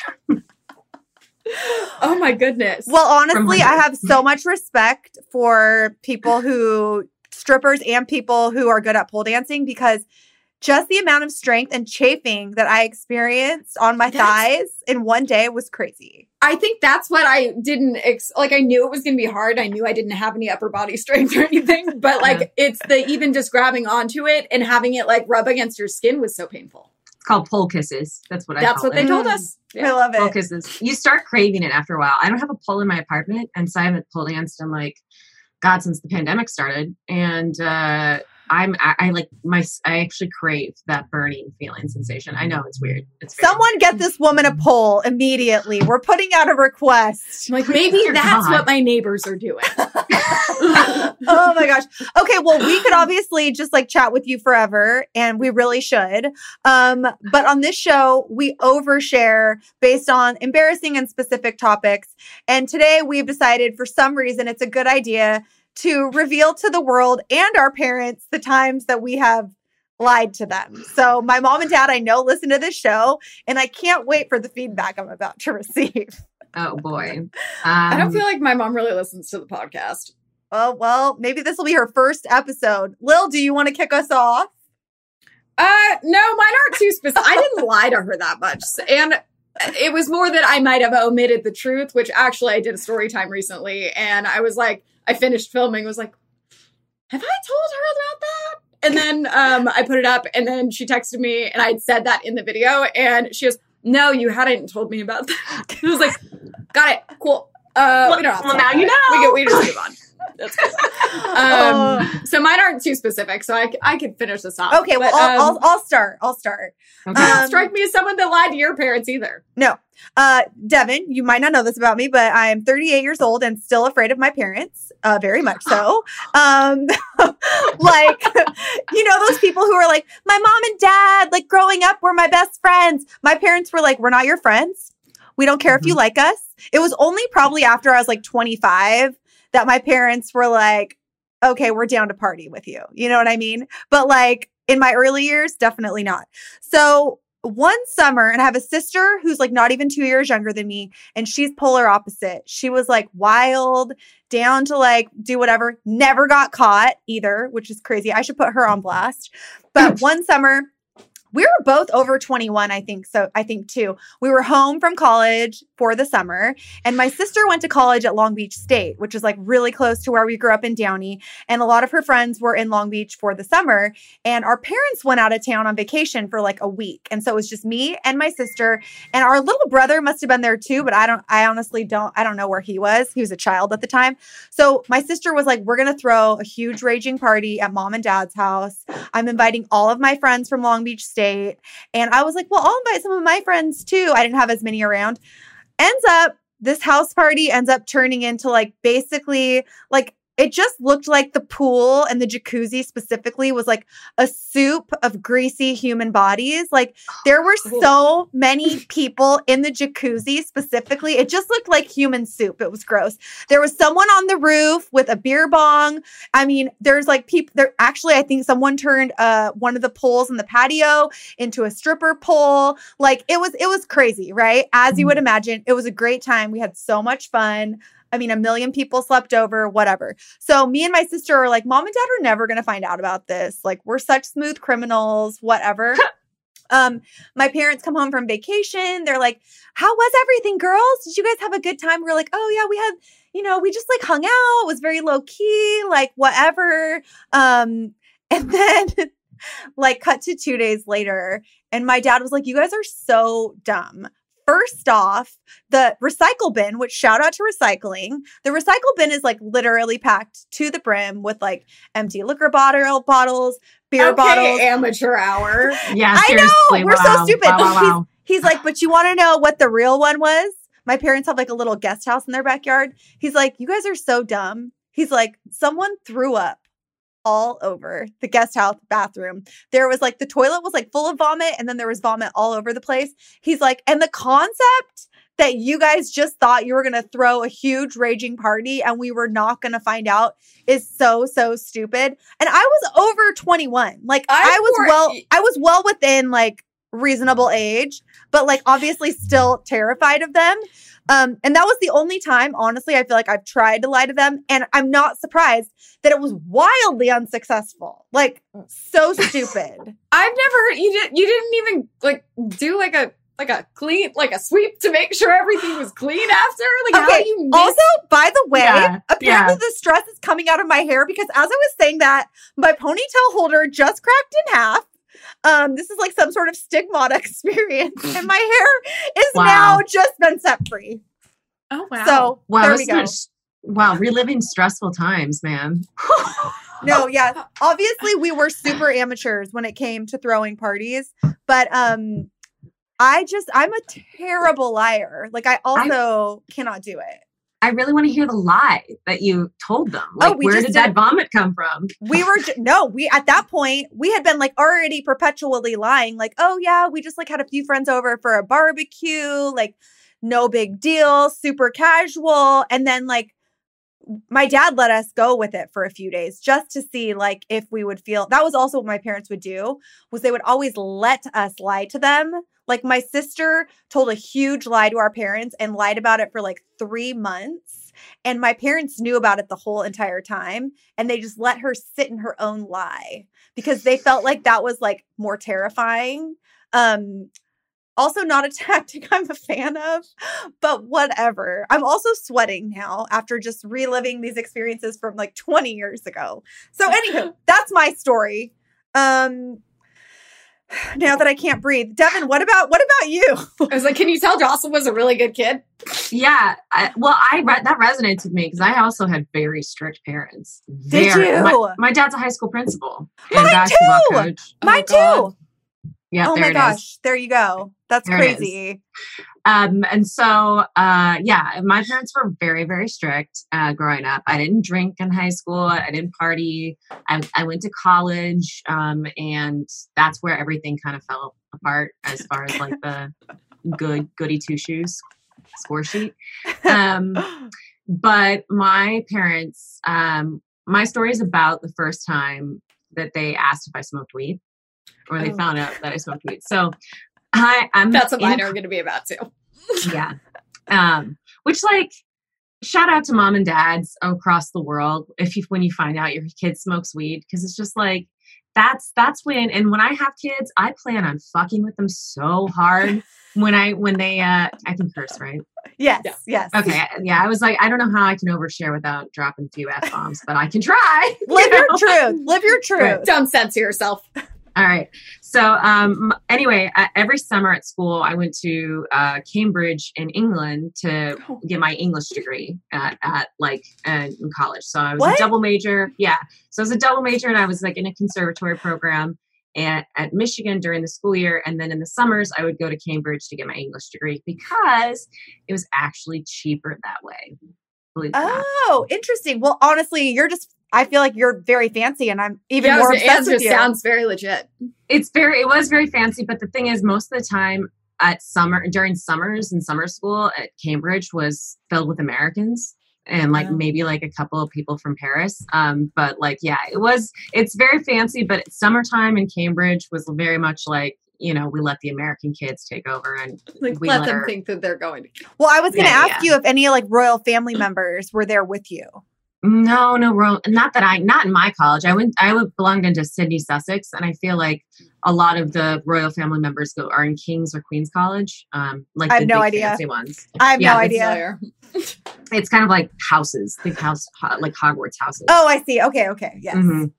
Oh my goodness. Well, honestly, I have so much respect for people who strippers and people who are good at pole dancing because just the amount of strength and chafing that I experienced on my That's- thighs in one day was crazy. I think that's what I didn't ex- like. I knew it was going to be hard. I knew I didn't have any upper body [laughs] strength or anything, but like it's the even just grabbing onto it and having it like rub against your skin was so painful. It's called pole kisses. That's what I. That's call what they told us. I love pole it. kisses. You start craving it after a while. I don't have a pole in my apartment, and so I haven't pole danced in like God since the pandemic started. And uh, I'm I, I like my I actually crave that burning feeling sensation. I know it's weird. It's very- Someone get this woman a pole immediately. We're putting out a request. I'm like maybe that's God. what my neighbors are doing. [laughs] [laughs] oh my gosh. Okay, well, we could obviously just like chat with you forever, and we really should. Um, but on this show, we overshare based on embarrassing and specific topics. And today we've decided for some reason it's a good idea to reveal to the world and our parents the times that we have lied to them. So my mom and dad, I know, listen to this show, and I can't wait for the feedback I'm about to [laughs] receive. Oh boy. Um, I don't feel like my mom really listens to the podcast. Oh, well, maybe this will be her first episode. Lil, do you want to kick us off? Uh, no, mine aren't too specific. I didn't [laughs] lie to her that much, and it was more that I might have omitted the truth. Which actually, I did a story time recently, and I was like, I finished filming, was like, have I told her about that? And then um, I put it up, and then she texted me, and I had said that in the video, and she goes, "No, you hadn't told me about that." [laughs] I was like, "Got it, cool." Uh, we don't Well, now you know. We can, we just move on. [laughs] That's cool. Um, so mine aren't too specific, so I, I could finish this off. Okay, well, But, I'll, um, I'll, I'll start. I'll start. okay. um, strike me as someone that lied to your parents either. No. Uh, Devin, you might not know this about me, but I am 38 years old and still afraid of my parents. Uh, very much so. [laughs] Um, [laughs] like, you know, those people who are like, my mom and dad, like growing up, were my best friends. My parents were like, we're not your friends. We don't care if you like us. It was only probably after I was like 25 that my parents were like, okay, we're down to party with you. You know what I mean? But like in my early years, definitely not. So one summer, and I have a sister who's like not even two years younger than me, and she's polar opposite. She was like wild, down to like do whatever, never got caught either, which is crazy. I should put her on blast. But [clears throat] one summer, we were both over 21, I think. So I think too. We were home from college for the summer, and my sister went to college at Long Beach State, which is like really close to where we grew up in Downey. And a lot of her friends were in Long Beach for the summer. And our parents went out of town on vacation for like a week. And so it was just me and my sister. And our little brother must have been there too, but I don't, I honestly don't, I don't know where he was. He was a child at the time. So my sister was like, we're going to throw a huge raging party at mom and dad's house. I'm inviting all of my friends from Long Beach State. And I was like, well, I'll invite some of my friends too. I didn't have as many around. Ends up, this house party ends up turning into like basically like it just looked like the pool and the jacuzzi specifically was like a soup of greasy human bodies. Like there were so many people in the jacuzzi specifically. It just looked like human soup. It was gross. There was someone on the roof with a beer bong. I mean, there's like people there actually I think someone turned uh one of the poles in the patio into a stripper pole. Like it was it was crazy, right? As you would imagine, it was a great time. We had so much fun. I mean, a million people slept over, whatever. So me and my sister are like, mom and dad are never going to find out about this. Like, we're such smooth criminals, whatever. [laughs] um, my parents come home from vacation. They're like, how was everything, girls? Did you guys have a good time? We're like, oh, yeah, we had, you know, we just like hung out. It was very low key, like whatever. Um, [laughs] and then [laughs] like cut to two days later and my dad was like you guys are so dumb first off, the recycle bin, which shout out to recycling, the recycle bin is like literally packed to the brim with like empty liquor bottle bottles, beer okay, bottles. amateur hour. [laughs] Yeah, I seriously. know we're wow. so stupid. Wow, wow, wow. He's, he's like, but you want to know what the real one was? My parents have like a little guest house in their backyard. He's like, you guys are so dumb. He's like, someone threw up all over the guest house bathroom. There was like the toilet was like full of vomit and then there was vomit all over the place. He's like, and the concept that you guys just thought you were going to throw a huge raging party and we were not going to find out is so so stupid. And I was over 21. Like I, I was well I was well within like reasonable age, but like obviously still terrified of them. Um, and that was the only time, honestly, I feel like I've tried to lie to them. And I'm not surprised that it was wildly unsuccessful. Like, so [laughs] stupid. I've never heard you did you didn't even like do like a like a clean like a sweep to make sure everything was clean after. Like how Okay, do you miss Also, by the way, Yeah, apparently yeah. the stress is coming out of my hair because as I was saying that, my ponytail holder just cracked in half. Um, this is like some sort of stigmata [laughs] experience, and my hair is Wow. now just been set free. Oh wow. So Wow, there we is go. much- wow, reliving stressful times, man. [laughs] No, yeah. Obviously, we were super amateurs when it came to throwing parties, but um I just I'm a terrible liar. Like I also cannot do it. I really want to hear the lie that you told them. Oh, Like, we where did did- that vomit come from? We were ju- no, we at that point we had been like already perpetually lying like, "Oh yeah, we just like had a few friends over for a barbecue, like no big deal, super casual." And then like my dad let us go with it for a few days just to see like if we would feel that was also what my parents would do was they would always let us lie to them. Like my sister told a huge lie to our parents and lied about it for like 3 months and my parents knew about it the whole entire time and they just let her sit in her own lie because they felt like that was like more terrifying. Um also not a [laughs] tactic I'm a fan of, but whatever. I'm also sweating now after just reliving these experiences from like 20 years ago. So [laughs] anywho, that's my story. Um [sighs] now that I can't breathe. Devin, what about what about you? I was like, can you tell Jocelyn was a really good kid? Yeah. I, well, I read that resonates with me because I also had very strict parents. Did Very- you? My, my dad's a high school principal and Mine basketball too! coach. Mine God. too. Yeah, oh there my it is. gosh. There you go. That's There crazy. Um, and so, uh, yeah, my parents were very, very strict uh, growing up. I didn't drink in high school. I didn't party. I, I went to college, um, and that's where everything kind of fell apart as far as like the good goody two shoes score sheet. Um, but my parents, um, my story is about the first time that they asked if I smoked weed, or they Oh. found out that I smoked weed. So I, I'm That's what in mine are going to be about too. [laughs] yeah um which like shout out to mom and dads across the world if you when you find out your kid smokes weed because it's just like that's that's when and when I have kids, I plan on fucking with them so hard [laughs] when I when they uh I can curse, right? Yes, Yeah. yes. Okay, yeah, I was like, I don't know how I can overshare without dropping a few f bombs, but I can try. [laughs] you Live your truth. Live your truth. Don't censor yourself. All right. So, um, anyway, uh, every summer at school, I went to uh, Cambridge in England to Oh. get my English degree at, at like uh, in college. So I was What? a double major. Yeah. So I was a double major, and I was like in a conservatory program at, at Michigan during the school year, and then in the summers, I would go to Cambridge to get my English degree because it was actually cheaper that way. Believe it or not. Oh, interesting. Well, honestly, you're just I feel like you're very fancy and I'm even yeah, more it obsessed with you. sounds very legit. it's very it was very fancy but the thing is most of the time at summer during summers in summer school at cambridge was filled with americans and like Oh. maybe like a couple of people from paris um but like yeah it was it's very fancy but summertime in cambridge was very much like you know we let the american kids take over and Like, we let let them her- think that they're going to. well, I was going to Yeah, ask you if any like royal family members were there with you. No no ro- not that i not in my college i went i would- belonged into sidney sussex and i feel like a lot of the royal family members go are in king's or queen's college um like I have the no big idea. fancy ones I have Yeah, no idea. Familiar. [laughs] it's kind of like houses, big house, ho- like Hogwarts houses. Oh, I see. Okay, okay. Yes. Mhm.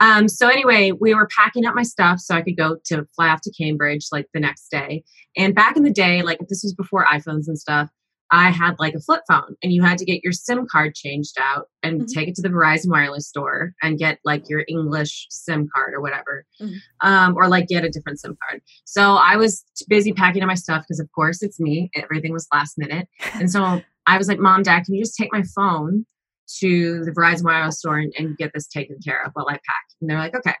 Um, so anyway, we were packing up my stuff so I could go to fly off to Cambridge like the next day. And back in the day, like this was before iPhones and stuff, I had like a flip phone and you had to get your SIM card changed out and Mhm. take it to the Verizon wireless store and get like your English SIM card or whatever. Mhm. Um, or like get a different SIM card. So I was busy packing up my stuff because of course it's me. Everything was last minute. And so I was like, Mom, Dad, can you just take my phone to the Verizon wireless store and, and get this taken care of while I pack? And they're like, okay.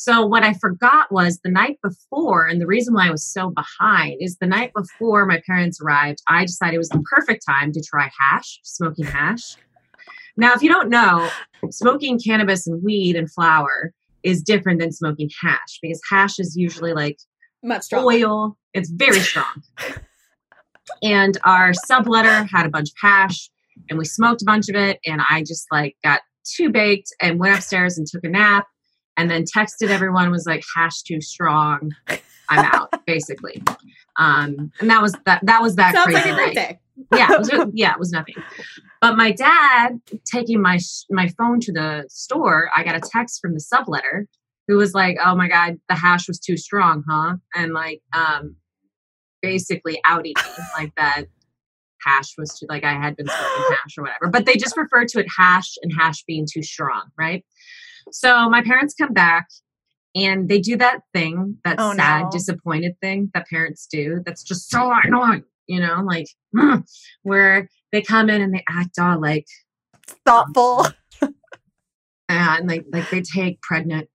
So what I forgot was the night before, and the reason why I was so behind is the night before my parents arrived, I decided it was the perfect time to try hash, smoking hash. Now, if you don't know, smoking cannabis and weed and flower is different than smoking hash because hash is usually like Much stronger. oil. It's very strong. and our subletter had a bunch of hash and we smoked a bunch of it. And I just like got too baked and went upstairs and took a nap and then texted everyone was like hash too strong. I'm out [laughs] basically. Um, and that was that, that was that Sounds like crazy a night great day. yeah, it was, [laughs] yeah, it was nothing. But my dad taking my sh- my phone to the store, I got a text from the subletter who was like, "Oh my god, the hash was too strong, huh?" And like, um, basically outing me like that hash was too like I had been smoking hash or whatever. But they just referred to it hash and hash being too strong, right? So my parents come back and they do that thing, that Oh, sad, no. disappointed thing that parents do. That's just so annoying, you know, like mm, where they come in and they act all like Thoughtful. [laughs] and like like they take pregnant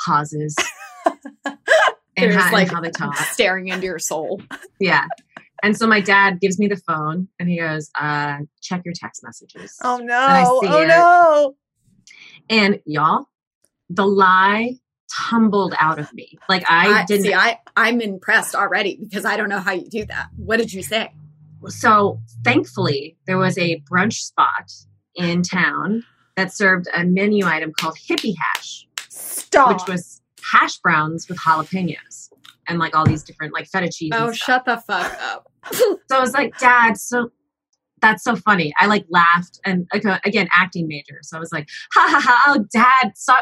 pauses [laughs] and, how, like and how they talk. [laughs] staring into your soul. Yeah. And so my dad gives me the phone and he goes, uh, check your text messages. Oh no. Oh it. no. And y'all, the lie tumbled out of me. Like I, I, didn't see. I I'm impressed already because I don't know how you do that. What did you say? so thankfully there was a brunch spot in town that served a menu item called hippie hash, Stop. which was hash browns with jalapenos and like all these different like feta cheese. Oh, shut the fuck up. So I was like, Dad, so that's so funny. I like laughed and again, acting major. So I was like, ha ha ha, oh, Dad, so,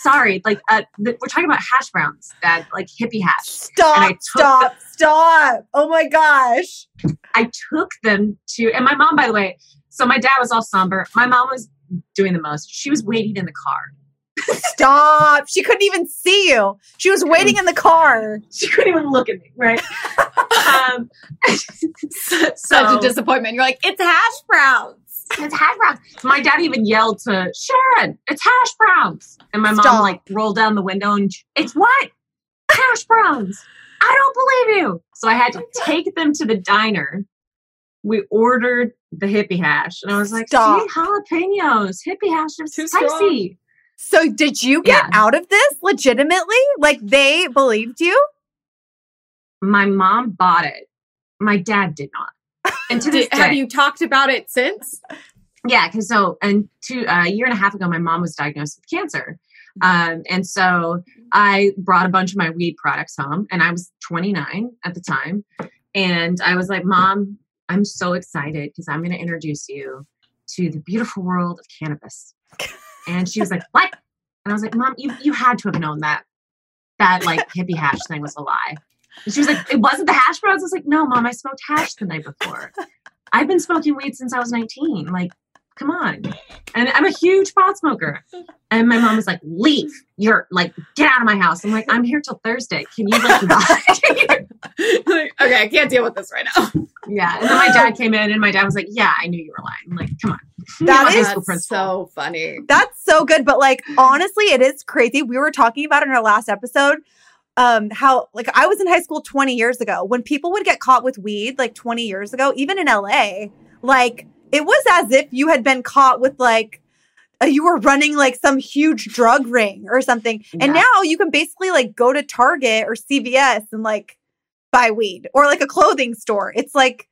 sorry. Like, uh, th- we're talking about hash browns, Dad, like hippie hash. Stop. and I took Stop. Stop. Oh my gosh. I took them to, and my mom, by the way, so my dad was all somber. My mom was doing the most. She was waiting in the car. Stop. She couldn't even see you. She was waiting in the car. She couldn't even look at me, right? um, so, [laughs] Such a disappointment. You're like, it's hash browns. it's hash browns. My dad even yelled to Sharon, "It's hash browns!" And my Stop. mom like rolled down the window and it's what hash browns. I don't believe you. So I had to take them to the diner. We ordered the hippie hash, and I was like, Stop. "See, jalapenos, hippie hash is Too spicy." So did you get Yeah. out of this legitimately? Like they believed you? My mom bought it. My dad did not. And to [laughs] this have you talked about it since? Yeah, because so and two uh, a year and a half ago, my mom was diagnosed with cancer. Um, and so I brought a bunch of my weed products home, and I was 29 at the time. And I was like, Mom, I'm so excited because I'm going to introduce you to the beautiful world of cannabis. [laughs] And she was like, What? And I was like, Mom, you, you had to have known that that like hippie hash thing was a lie. And she was like, It wasn't the hash browns. I was like, No, Mom, I smoked hash the night before. I've been smoking weed since I was 19. Like, come on. And I'm a huge pot smoker. And my mom was like, leave. You're like, get out of my house. I'm like, I'm here till Thursday. Can you like [laughs] like, okay, I can't deal with this right now. Yeah. And then my dad came in and my dad was like, Yeah, I knew you were lying. I'm like, come on. That You're is my high school principal. so funny. That's so good. But like honestly, it is crazy. We were talking about in our last episode. Um, how like I was in high school 20 years ago when people would get caught with weed, like 20 years ago, even in LA, like it was as if you had been caught with like uh, you were running like some huge drug ring or something. And Yeah. now you can basically like go to Target or CVS and like buy weed or like a clothing store. It's like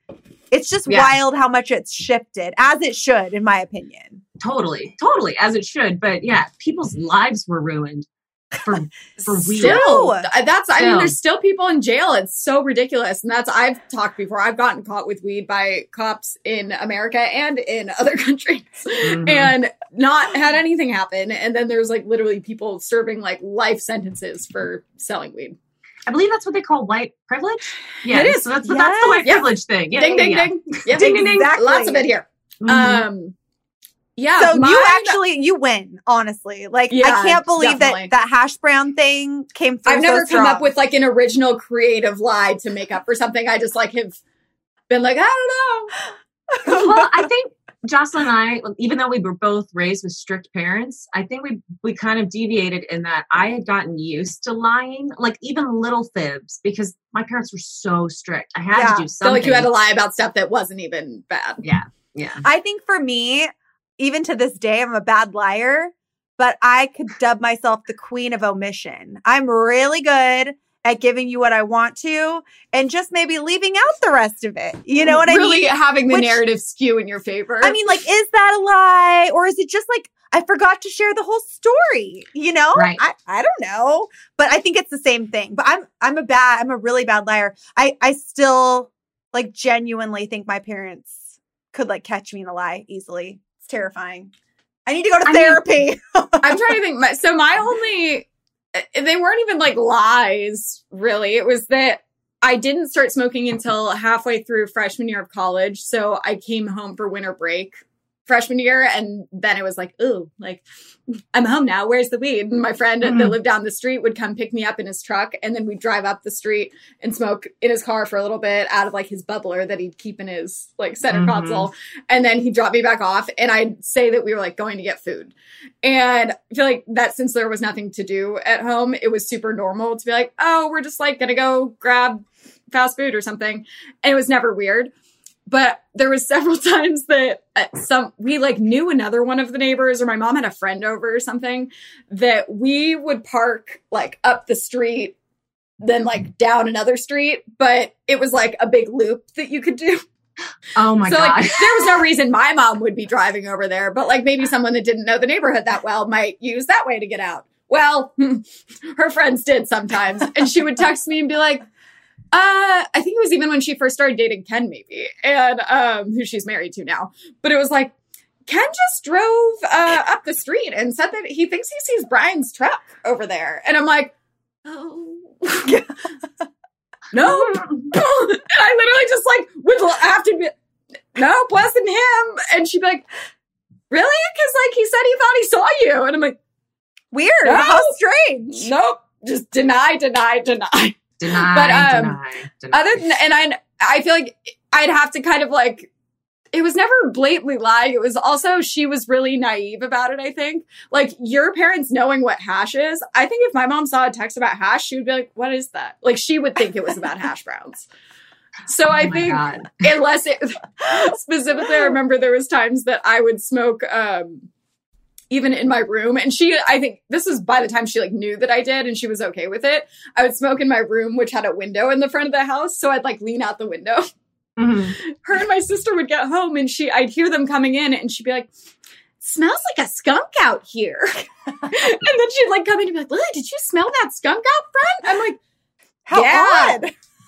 it's just Yeah. wild how much it's shifted, as it should, in my opinion. Totally, totally, as it should. But yeah, people's lives were ruined for [laughs] for weed. Still, Still. that's. I mean, there's still people in jail. It's so ridiculous, and that's. I've talked before. I've gotten caught with weed by cops in America and in other [laughs] countries, Mhm. and not had anything happen. And then there's like literally people serving like life sentences for selling weed. I believe that's what they call white privilege. Yeah, It is. So that's, that's the white Yes. privilege thing. Yeah, ding, yeah, ding, yeah. ding, yeah. Ding, ding, ding. Lots of it here. Mhm. Um, yeah. so you actually you win honestly like Yeah, i can't believe definitely. that that hash brown thing came through I've so never come up with like an original creative lie to make up for something. I just like have been like, I don't know. [laughs] well, I think Jocelyn and I, even though we were both raised with strict parents, I think we we kind of deviated in that I had gotten used to lying, like even little fibs, because my parents were so strict. I had Yeah. to do So something. like you had to lie about stuff that wasn't even bad. Yeah, yeah. i think for me even to this day i'm a bad liar but i could dub myself the queen of omission i'm really good at giving you what i want to and just maybe leaving out the rest of it you know what really i mean Really having the Which- narrative skew in your favor. i mean like is that a lie or is it just like I forgot to share the whole story, you know? Right. I, I don't know. But I think it's the same thing. But I'm I'm a bad I'm a really bad liar. I I still like genuinely think my parents could like catch me in a lie easily. It's terrifying. I need to go to I mean- therapy. I'm trying to think. My, so my [laughs] only, eh, they weren't even like lies, really. It was that I didn't start smoking until halfway through freshman year of college. So I came home for winter break freshman year, and then it was like, ooh, like I'm home now. Where's the weed? And my friend that Mhm. lived down the street would come pick me up in his truck, and then we'd drive up the street and smoke in his car for a little bit out of like his bubbler that he'd keep in his like center Mhm. console, and then he'd drop me back off, and I'd say that we were like going to get food. And I feel like that since there was nothing to do at home, it was super normal to be like, oh, we're just like gonna go grab fast food or something. And it was never weird. But there was several [laughs] times that uh, some we like knew another one of the neighbors, or my mom had a friend over or something, that we would park like up the street, then like down another street, but it was like a big loop that you could do Oh my [laughs] so god. like there was no [laughs] reason my mom would be driving over there, but like maybe someone that didn't know the neighborhood that well might use that way to get out. Well, her friends did sometimes, and she would text me and be like, uh, I think it was even when she first started dating Ken, maybe, and um, who she's married to now. But it was like Ken just drove uh, up the street and said that he thinks he sees Brian's truck over there, and I'm like, oh. no, [laughs] and [laughs] I literally just like would have to be, no, wasn't him. And she'd be like, really? Because like he said he thought he saw you. And I'm like, Weird. No. How strange. nope, just deny, deny, deny. Deny, but, um, deny, deny. Other than, and I, I feel like I'd have to kind of like, it was never blatantly lying. It was also, she was really naive about it, I think. Like, your parents knowing what hash is. I think if my mom saw a text about hash, she would be like, what is that? Like, she would think it was about hash browns. So Oh I think God. unless it [laughs] specifically i remember there was times that i would smoke um even in my room and she i think this was by the time she like knew that i did and she was okay with it i would smoke in my room which had a window in the front of the house so i'd like lean out the window [laughs] Mhm. her and my sister would get home and she i'd hear them coming in and she'd be like smells like a skunk out here. [laughs] and then she'd like come in and be like, Lily, did you smell that skunk out front? I'm like, How Yeah.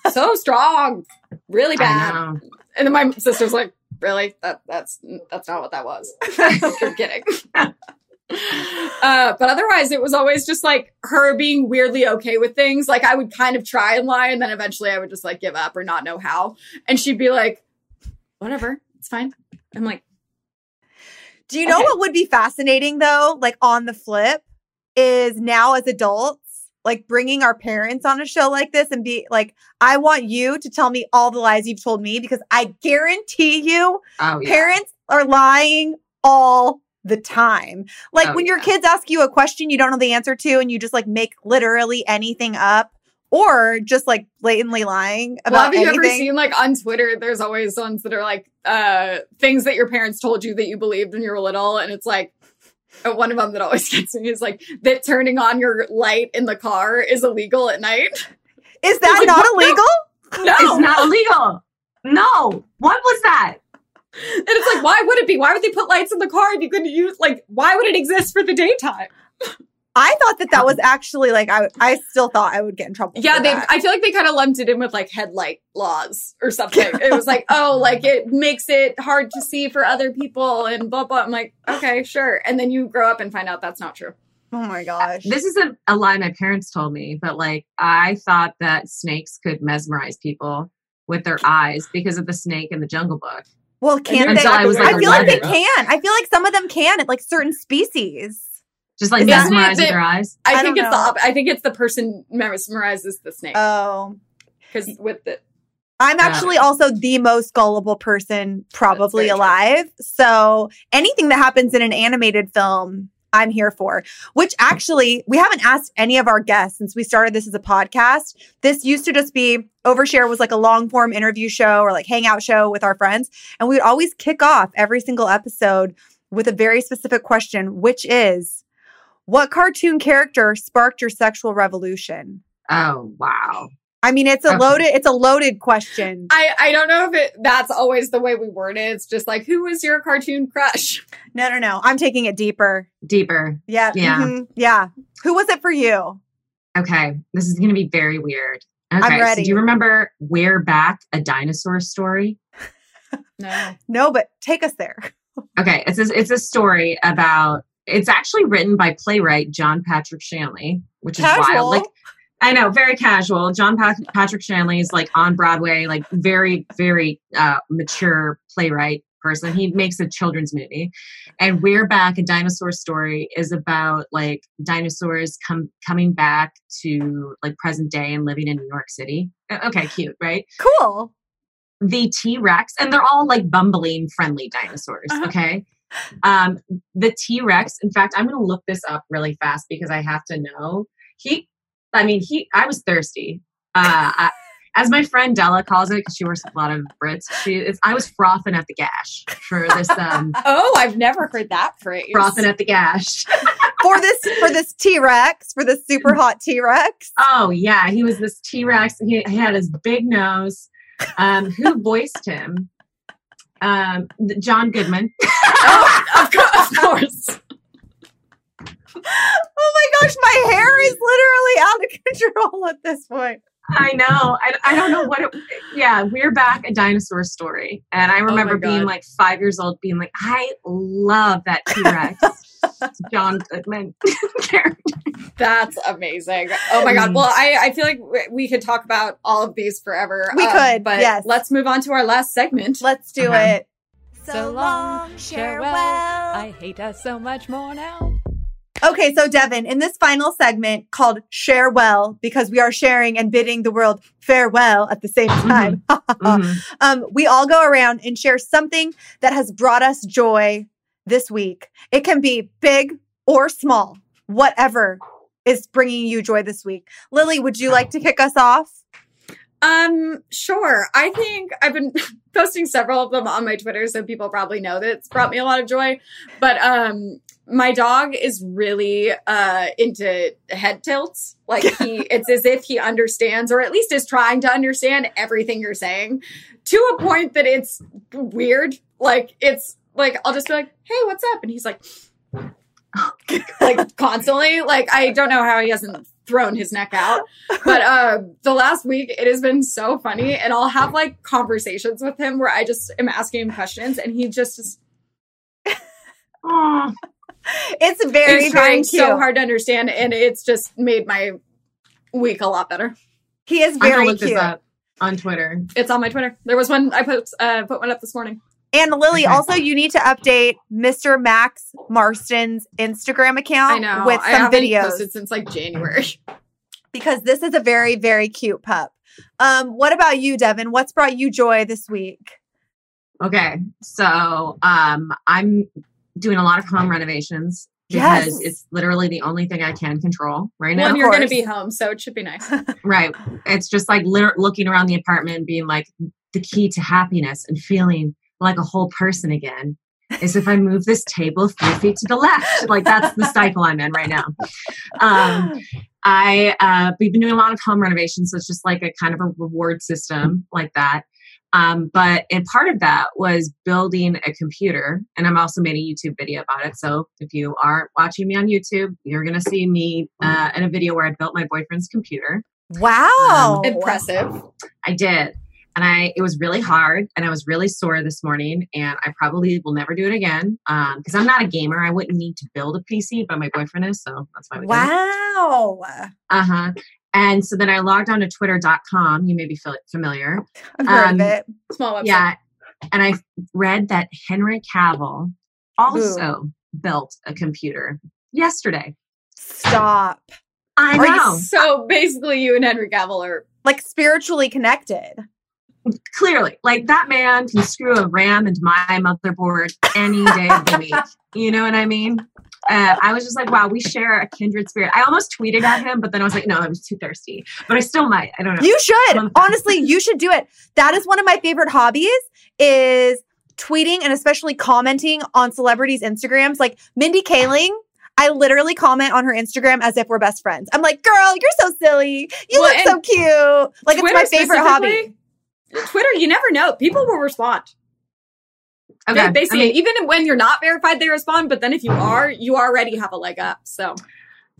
odd. so strong, really bad. And then my sister's like, really? That that's that's not what that was. [laughs] You're kidding. [laughs] Uh, but otherwise, it was always just like her being weirdly okay with things. Like I would kind of try and lie, and then eventually I would just like give up or not know how. And she'd be like, "Whatever, it's fine." I'm like, Do you know Okay. what would be fascinating though? Like on the flip, is now as adults, like bringing our parents on a show like this and be like, I want you to tell me all the lies you've told me because I guarantee you, Oh, yeah. parents are lying all the time. Like Oh, when your yeah. kids ask you a question you don't know the answer to and you just like make literally anything up or just like blatantly lying well, about have you anything. ever seen like on Twitter? There's always ones that are like uh things that your parents told you that you believed when you were little, and it's like. One of them that always [laughs] gets me is like that turning on your light in the car is illegal at night. is that like, not what the- illegal? No, It's not illegal. No. What was that? And it's like, why would it be? Why would they put lights in the car if you couldn't use like? Why would it exist for the daytime? [laughs] I thought that that was actually like I I still thought I would get in trouble. Yeah, for they. that. I feel like they kind of lumped it in with like headlight laws or something. [laughs] it was like, oh, like it makes it hard to see for other people and blah blah. I'm like, okay, sure. And then you grow up and find out that's not true. oh my gosh. This isn't a lie my parents told me, but like I thought that snakes could mesmerize people with their eyes because of the snake in the Jungle Book. well, can't they? I was, like, I feel like they can. I feel like some of them can at like certain species. Just like Isn't it mesmerize with that- their eyes. I, I think don't it's the. know. Op- I think it's the person mesmerizes the snake Oh, because with the. I'm Yeah. actually also the most gullible person probably very true. alive. So anything that happens in an animated film, I'm here for. Which actually, we haven't asked any of our guests since we started this as a podcast. This used to just be Overshare was like a long form interview show or like hangout show with our friends. And we would always kick off every single episode with a very specific question, which is what cartoon character sparked your sexual revolution? Oh wow. I mean, it's a Okay. loaded, it's a loaded question. I, I don't know if it that's always the way we word it. It's just like, who was your cartoon crush? No, no, no. I'm taking it deeper. Deeper. Yeah. Yeah. mhm, Yeah. Who was it for you? Okay. This is gonna be very weird. Okay. ready. So do you remember We're Back, a dinosaur story? [laughs] No. No, but take us there. Okay, it's a, it's a story about. It's actually written by playwright John Patrick Shanley, which is wild. Like, I know, very casual. John Pat- Patrick Shanley is like on Broadway, like very very uh, mature playwright person. He makes a children's movie, and We're Back, a dinosaur story, is about like dinosaurs come coming back to like present day and living in New York City. Okay, cute, right? Cool. the T Rex, and they're all like bumbling, friendly dinosaurs. Uh-huh. Okay. Um, the T Rex, in fact, I'm going to look this up really fast because I have to know. He, I mean, he, I was thirsty. Uh, I, as my friend Della calls it, because she works with a lot of Brits, she is, I was frothing at the gash for this, um, [laughs] Oh, I've never heard that phrase. frothing at the gash. [laughs] For this for this T-Rex, for this super hot T-Rex. Oh, yeah. He was this T Rex. He, he had his big nose. Um, who voiced him? Um, John Goodman. [laughs] oh, of, co- of course. Oh my gosh, my hair is literally out of [laughs] control at this point. I know. I, I don't know what it. Yeah, we're back a dinosaur story, and I remember being like five years old, being like, I love that T Rex, John Goodman character. [laughs] That's amazing. Oh my god. Well, I, I feel like we- we could talk about all of these forever. We Um, could, but yes. let's move on to our last segment. Let's do Okay. it. So long, farewell. I hate us so much more now. Okay, so Devin, in this final segment called Share Well, because we are sharing and bidding the world farewell at the same time, [laughs] Mhm. um, we all go around and share something that has brought us joy this week. It can be big or small, whatever is bringing you joy this week. Lily, would you like to kick us off? Um, sure. I think I've been [laughs] posting several of them on my Twitter, so people probably know that it's brought me a lot of joy. But um my dog is really uh into head tilts. Like he [laughs] it's as if he understands or at least is trying to understand everything you're saying to a point that it's weird. Like it's like I'll just be like, "Hey, what's up?" and he's like [laughs] like constantly. Like I don't know how he hasn't thrown his neck out. But uh the last week it has been so funny and I'll have like conversations with him where I just am asking him questions and he just is Aw. It's very, he's very trying cute. so hard to understand and it's just made my week a lot better. He is I'm very look cute. this up on Twitter. It's on my Twitter. There was one I put uh put one up this morning. And Lily, also you need to update Mr. Max Marston's Instagram account I know. with I some haven't videos posted since like January. [laughs] because this is a very, very cute pup. Um, what about you, Devin? What's brought you joy this week? Okay, so um, I'm doing a lot of home renovations because Yes. it's literally the only thing I can control right now. When you're going to be home, so it should be nice. [laughs] Right. It's just like lit- looking around the apartment, being like, the key to happiness and feeling like a whole person again is if I move this table three feet to the left. Like that's the cycle I'm in right now. Um, I uh, we've been doing a lot of home renovations, so it's just like a kind of a reward system like that. Um, but and part of that was building a computer, and I'm also made a YouTube video about it. So if you aren't watching me on YouTube, you're gonna see me uh, in a video where I built my boyfriend's computer. Wow. Impressive. I did. And I it was really hard and I was really sore this morning and I probably will never do it again. Um because I'm not a gamer. I wouldn't need to build a PC, but my boyfriend is, so that's why we. Wow. Uh-huh. And so then I logged on to twitter.com. You may be familiar. I've heard Um, of it. Small website. Yeah. And I read that Henry Cavill also built a computer yesterday. Stop. I Are you know. So basically, you and Henry Cavill are. Like spiritually connected. Clearly like that man can screw a ram into my motherboard any day of the week you know what i mean uh, i was just like wow we share a kindred spirit i almost tweeted at him but then i was like no I'm too thirsty but i still might i don't know You should. Honestly, you should do it. That is one of my favorite hobbies is tweeting and especially commenting on celebrities' Instagrams. Like Mindy Kaling, I literally comment on her Instagram as if we're best friends. I'm like, girl, you're so silly. You Well, look so cute. Like it's my favorite hobby. Specifically, Twitter, you never know. People will respond. okay They, they I mean. Even when you're not verified, they respond. But then if you are, you already have a leg up. So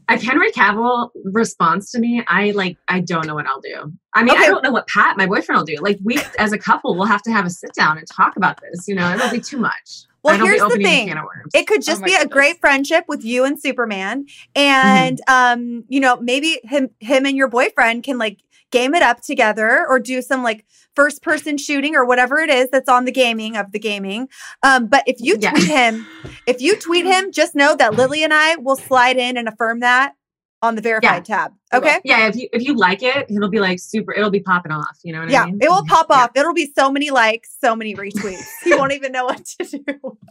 if henry cavill responds to me i like i don't know what i'll do i mean i don't know what pat my boyfriend will do like we as a couple will have to have a sit down and talk about this you know it'll be too much Well, here's the thing. a can of worms It could just my be a goodness. great friendship with you and Superman. And um, you know, maybe him him and your boyfriend can like game it up together or do some like first person shooting or whatever it is that's on the gaming of the gaming. Um, but if you Yeah. tweet him, if you tweet him, just know that Lily and I will slide in and affirm that on the verified tab. Okay. yeah if you if you like it it'll be like super it'll be popping off you know what Yeah, i mean it will pop Yeah. off. It'll be so many likes, so many retweets. he won't even know what to do. [laughs]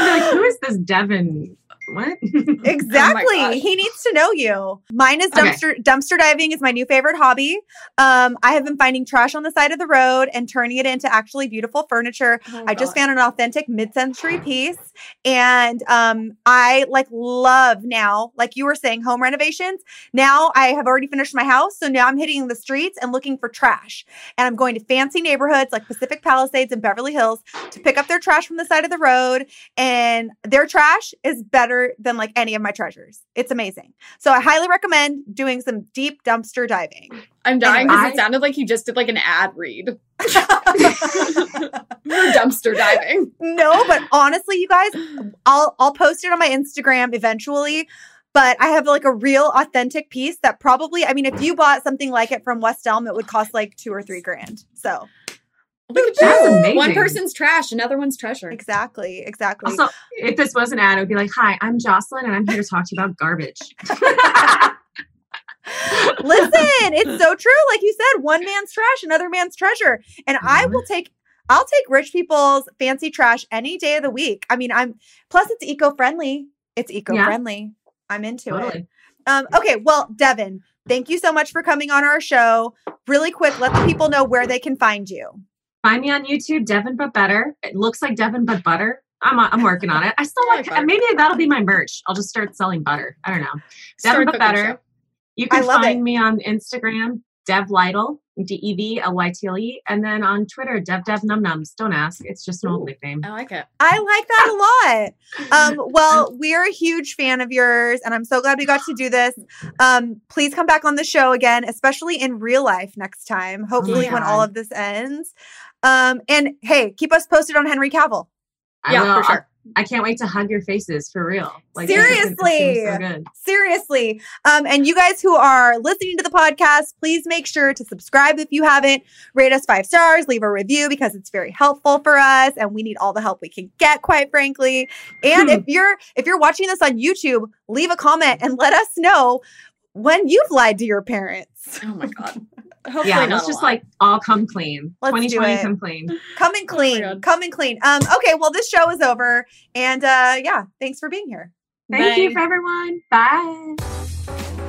Like, who is this Devin? What? [laughs] Exactly. gosh. he needs to know you. Mine is Okay. dumpster dumpster diving is my new favorite hobby. Um, I have been finding trash on the side of the road and turning it into actually beautiful furniture. Oh, I just found an authentic mid-century [gasps] piece and um I like love now, like you were saying, home renovations. Now I have already finished my house, so now I'm hitting the streets and looking for trash. And I'm going to fancy neighborhoods like Pacific Palisades and Beverly Hills to pick up their trash from the side of the road and their trash is better than like any of my treasures. It's amazing. So I highly recommend doing some deep dumpster diving. I'm dying because Anyway. it sounded like you just did like an ad read. [laughs] Dumpster diving. no, but honestly, you guys, I'll I'll post it on my Instagram eventually. But I have like a real authentic piece that probably, I mean, if you bought something like it from West Elm, it would cost like two or three grand. So Look That's amazing. One person's trash, another one's treasure. exactly, exactly. also, if this was an ad, it would be like, "Hi, I'm Jocelyn, and I'm here to talk to you about garbage." [laughs] Listen, it's so true. Like you said, one man's trash, another man's treasure. And I Mm-hmm. will take I'll take rich people's fancy trash any day of the week. I mean, I'm plus it's eco-friendly. It's eco-friendly. I'm into it. Um, okay, well, Devin, thank you so much for coming on our show. Really quick, let the people know where they can find you. Find me on YouTube, Devin but better. It looks like Devin but butter. I'm I'm working on it. I still I like like maybe that'll be my merch. I'll just start selling butter. I don't know. Start Devin but cooking better. show. You can find it. me on Instagram, Dev Lytle, D E V L Y T L E. And then on Twitter, Dev Dev Num Nums. Don't ask. It's just an old nickname. I like it. I like that a lot. Um, [laughs] well, we're a huge fan of yours, and I'm so glad we got to do this. Um, please come back on the show again, especially in real life next time. Hopefully, when all of this ends. Um, and hey, keep us posted on Henry Cavill. I Yeah, will. for sure. I, I can't wait to hug your faces for real. this is- this seems Seriously. so good. Seriously. Um, and you guys who are listening to the podcast, please make sure to subscribe if you haven't. Rate us five stars, leave a review because it's very helpful for us, and we need all the help we can get, quite frankly. And if you're if you're watching this on YouTube, leave a comment and let us know when you've lied to your parents. Oh my god. [laughs] Hopefully Yeah, not let's just lot. like all come clean. Let's do 2020 it. come clean. Come in Oh clean. God. come and clean. Um, okay, well, this show is over. And uh yeah, thanks for being here. Thank you for everyone. Bye.